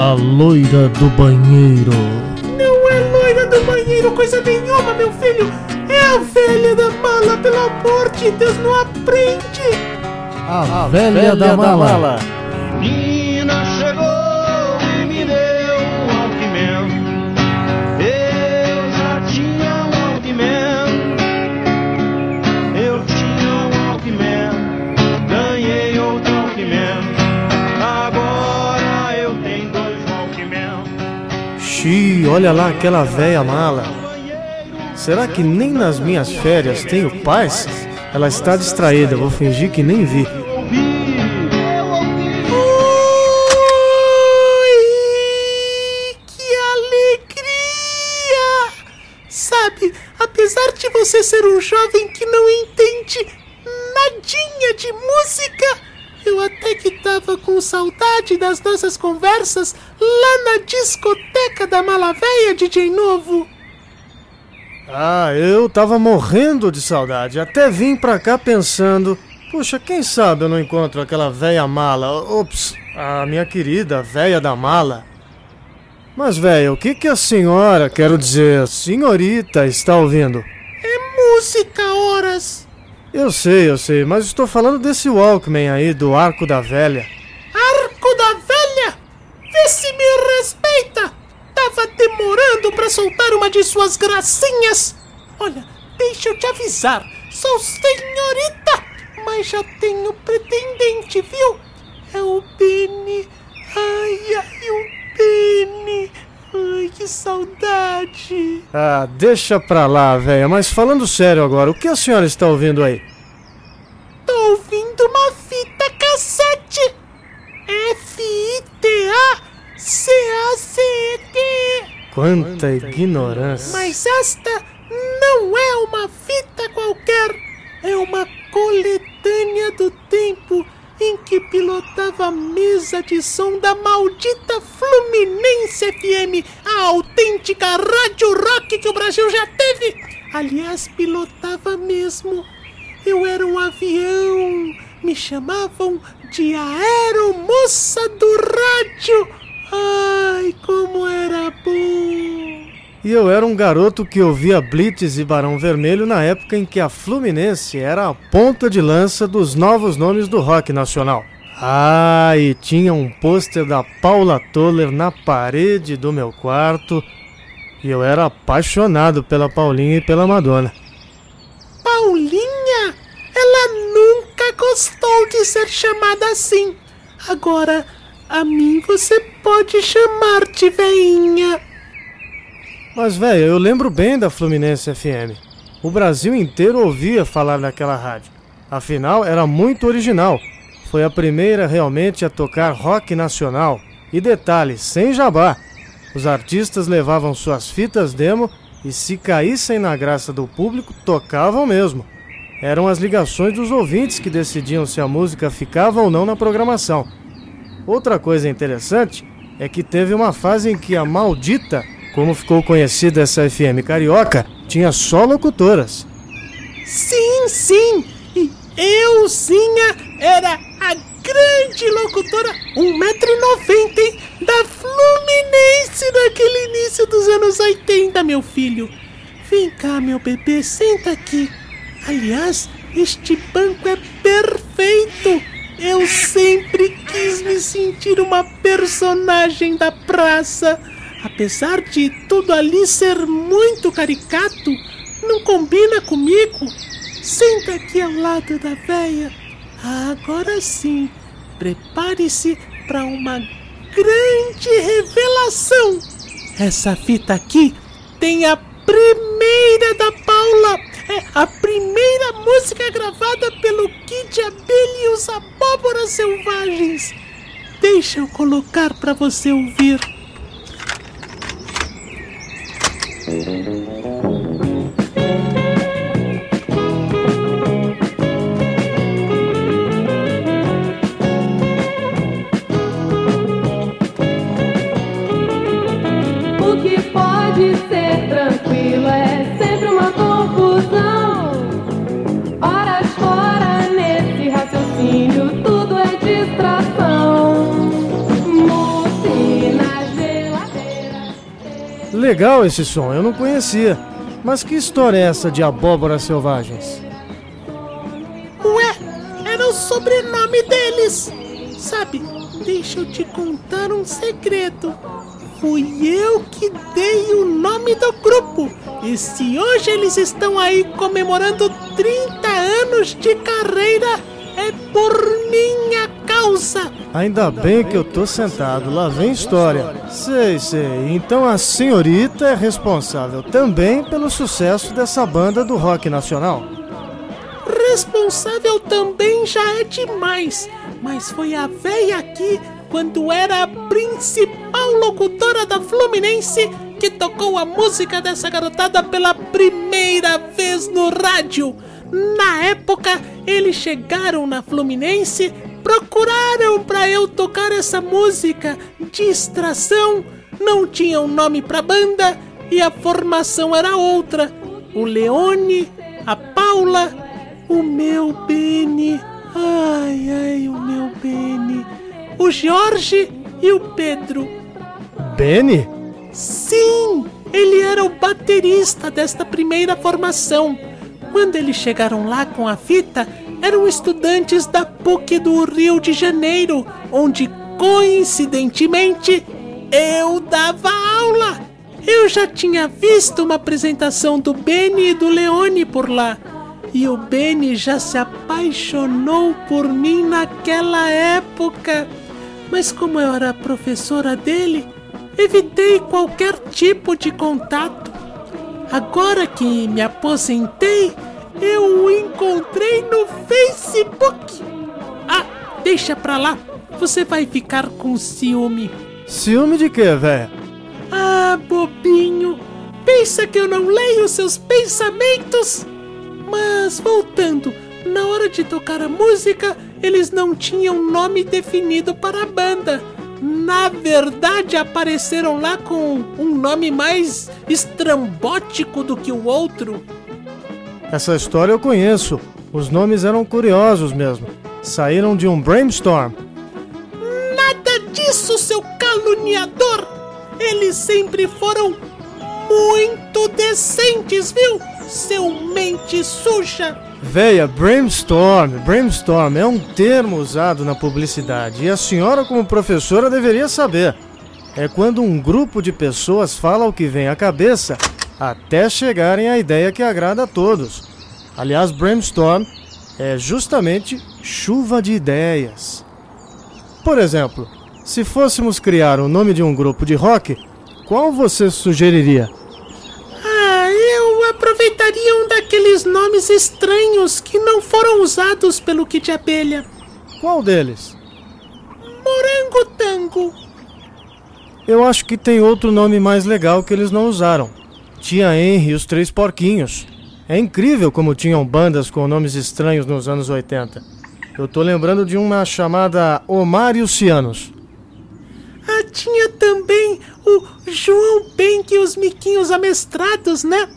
A loira do banheiro. Não é loira do banheiro coisa nenhuma, meu filho. É a velha da mala, pelo amor de Deus, não aprende. A, a velha, velha, da, da mala. mala. Xi, olha lá aquela velha mala. Será que nem nas minhas férias tenho paz? Ela está distraída, vou fingir que nem vi. apesar de você ser um jovem que não entende nadinha de música, eu até que tava com saudade das nossas conversas lá na discoteca da Malavéia, DJ Novo. Ah, eu tava morrendo de saudade. Até vim pra cá pensando: puxa, quem sabe eu não encontro aquela velha mala. Ops, a minha querida velha da mala. Mas, velho, o que, que a senhora, quero dizer, senhorita, está ouvindo? É música, horas. Eu sei, eu sei, mas estou falando desse Walkman aí, do Arco da Velha. Arco da Velha? Vê se me respeita! Tava demorando para soltar uma de suas gracinhas. Olha, deixa eu te avisar, sou senhorita, mas já tenho pretendente, viu? É o Benny. Ai, ai, o Penny! Ai, que saudade! Ah, deixa pra lá, velha. Mas falando sério agora, o que a senhora está ouvindo aí? Tô ouvindo uma fita cassete! F-I-T-A-C-A-C-E-T! Quanta ignorância! Mas esta não é uma fita qualquer! É uma coletânea do pilotava a mesa de som da maldita Fluminense FM, a autêntica rádio rock que o Brasil já teve. Aliás, pilotava mesmo. Eu era um avião. Me chamavam de aeromoça do rádio. Ai, como era bom! E eu era um garoto que ouvia Blitz e Barão Vermelho na época em que a Fluminense era a ponta de lança dos novos nomes do rock nacional. Ah, e tinha um pôster da Paula Toller na parede do meu quarto. E eu era apaixonado pela Paulinha e pela Madonna. Paulinha? Ela nunca gostou de ser chamada assim. Agora, a mim você pode chamar de veinha. Mas, velho, eu lembro bem da Fluminense FM. O Brasil inteiro ouvia falar naquela rádio. Afinal, era muito original. Foi a primeira realmente a tocar rock nacional. E detalhe, sem jabá. Os artistas levavam suas fitas demo e, se caíssem na graça do público, tocavam mesmo. Eram as ligações dos ouvintes que decidiam se a música ficava ou não na programação. Outra coisa interessante é que teve uma fase em que a maldita como ficou conhecida essa FM carioca, tinha só locutoras. Sim, sim! Euzinha era a grande locutora, 1,90m, da Fluminense naquele início dos anos 80, meu filho. Vem cá, meu bebê, senta aqui. Aliás, este banco é perfeito. Eu sempre quis me sentir uma personagem da praça. Apesar de tudo ali ser muito caricato, não combina comigo. Senta aqui ao lado da véia. agora sim, prepare-se para uma grande revelação. Essa fita aqui tem a primeira da Paula. É a primeira música gravada pelo Kid Abelha e os Abóboras Selvagens. Deixa eu colocar para você ouvir. Legal esse som, eu não conhecia. Mas que história é essa de abóboras selvagens? Ué, era o sobrenome deles. Sabe, deixa eu te contar um segredo. Fui eu que dei o nome do grupo. E se hoje eles estão aí comemorando 30 anos de carreira, é por minha causa. Ainda bem que eu tô sentado, lá vem história. Sei, sei. Então a senhorita é responsável também pelo sucesso dessa banda do rock nacional. Responsável também já é demais. Mas foi a véia aqui, quando era a principal locutora da Fluminense, que tocou a música dessa garotada pela primeira vez no rádio. Na época, eles chegaram na Fluminense, procuraram pra eu tocar essa música. Distração, não tinha um nome pra banda e a formação era outra. O Leone, a Paula, o meu Beni. Ai, ai, o meu Beni. O Jorge e o Pedro. Benny? Sim, ele era o baterista desta primeira formação. Quando eles chegaram lá com a fita, eram estudantes da PUC do Rio de Janeiro, onde coincidentemente eu dava aula. Eu já tinha visto uma apresentação do Beni e do Leone por lá. E o Beni já se apaixonou por mim naquela época. Mas como eu era professora dele, evitei qualquer tipo de contato. Agora que me aposentei, eu o encontrei no Facebook. Ah, deixa pra lá. Você vai ficar com ciúme. Ciúme de quê, véia? Ah, bobinho. Pensa que eu não leio seus pensamentos? Mas voltando, na hora de tocar a música, eles não tinham nome definido para a banda. Na verdade, apareceram lá com um nome mais estrambótico do que o outro. Essa história eu conheço. Os nomes eram curiosos mesmo. Saíram de um brainstorm. Nada disso, seu caluniador! Eles sempre foram muito decentes, viu? Seu mente suja! Véia, brainstorm, brainstorm é um termo usado na publicidade e a senhora, como professora, deveria saber. É quando um grupo de pessoas fala o que vem à cabeça até chegarem à ideia que agrada a todos. Aliás, brainstorm é justamente chuva de ideias. Por exemplo, se fôssemos criar o nome de um grupo de rock, qual você sugeriria? Ah, eu aproveitaria um daqueles nomes estranhos que não foram usados pelo Kid Abelha. Qual deles? Morango Tango. Eu acho que tem outro nome mais legal que eles não usaram. Tia Henry e os Três Porquinhos. É incrível como tinham bandas com nomes estranhos nos anos 80. Eu tô lembrando de uma chamada Omar e os Cianos. Ah, tinha também o João Penck e os Miquinhos Amestrados, né?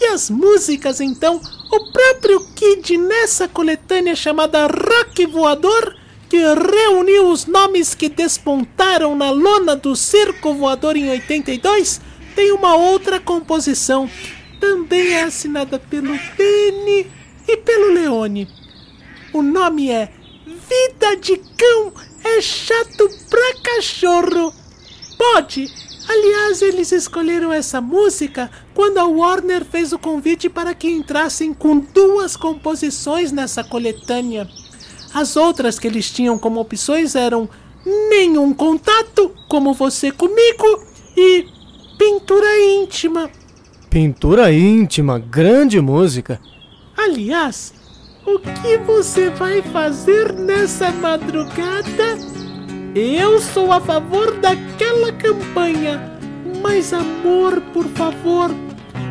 E as músicas, então? O próprio Kid nessa coletânea chamada Rock Voador, que reuniu os nomes que despontaram na lona do Circo Voador em 82, tem uma outra composição. Também é assinada pelo Beni e pelo Leone. O nome é Vida de Cão é chato pra cachorro. Pode. Aliás, eles escolheram essa música quando a Warner fez o convite para que entrassem com duas composições nessa coletânea. As outras que eles tinham como opções eram Nenhum Contato, como você comigo, e Pintura Íntima. Pintura íntima, grande música. Aliás, o que você vai fazer nessa madrugada? Eu sou a favor daquela campanha. Mais amor, por favor.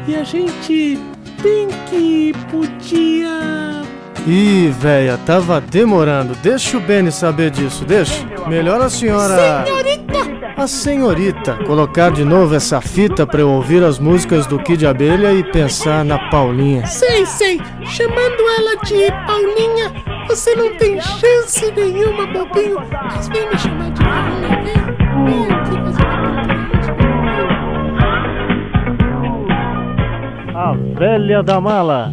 E a gente bem que podia. Ih, véia, tava demorando. Deixa o Benny saber disso, deixa. Melhor a senhora. Senhorita! A senhorita, colocar de novo essa fita para eu ouvir as músicas do Kid Abelha e pensar na Paulinha. Sei, sei, chamando ela de Paulinha, você não tem chance nenhuma, bobinho. Mas vem me chamar de Paulinha, vem, vem aqui fazer uma A velha da mala.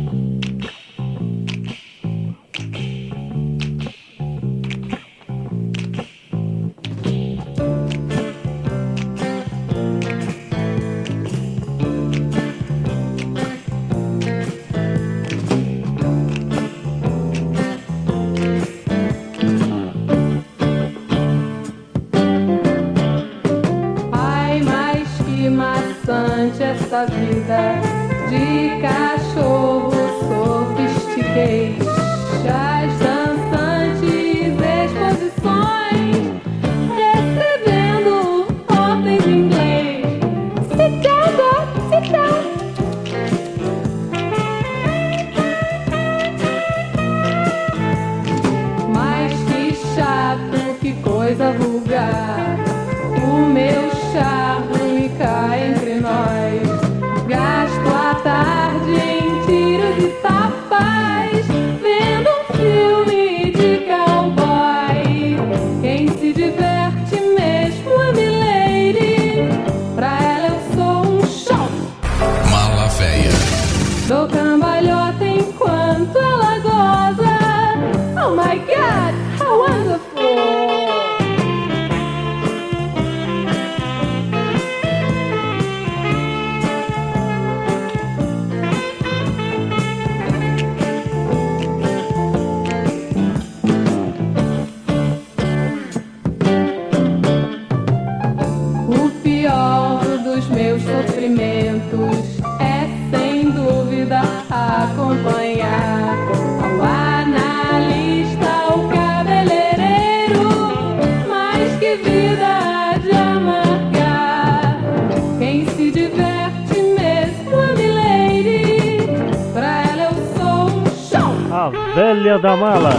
Sou cambalhota enquanto ela goza. Oh my god, how wonderful! acompanhar o analista, o cabeleireiro, mas que vida de amargar. Quem se diverte mesmo a Milady, pra ela eu sou um chão. A velha da mala.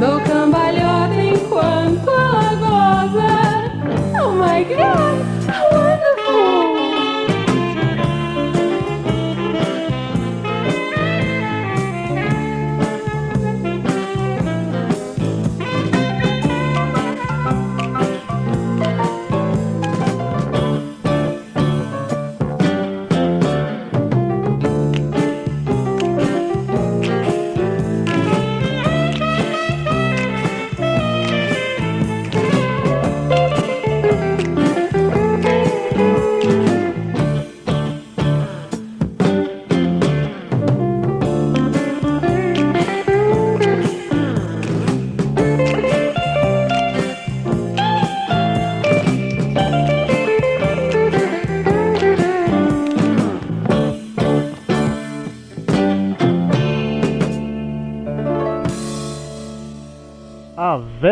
Dou cambalhota enquanto ela goza. Oh my God!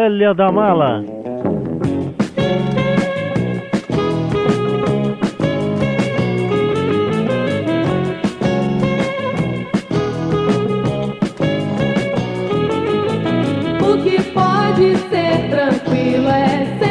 Velha da Mala. O que pode ser tranquilo é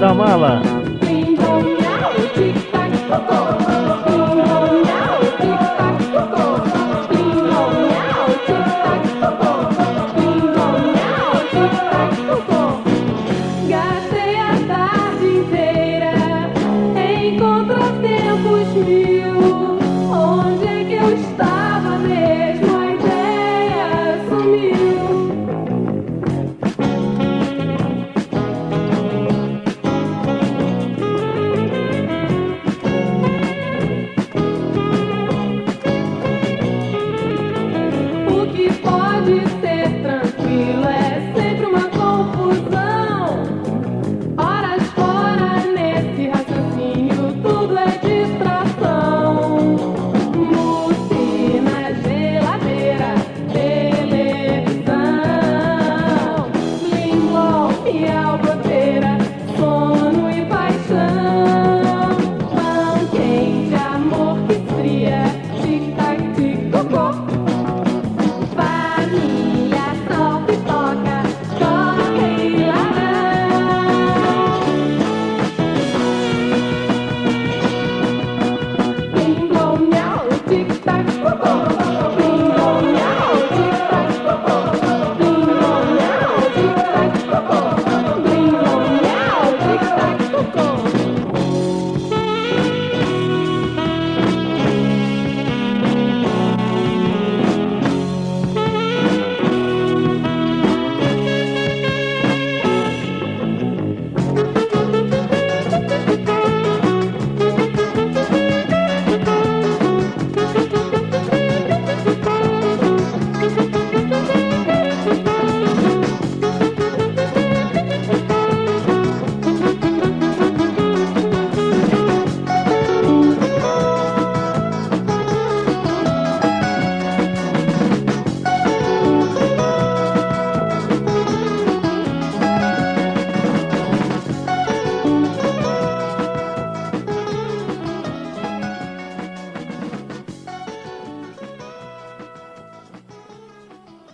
da mala.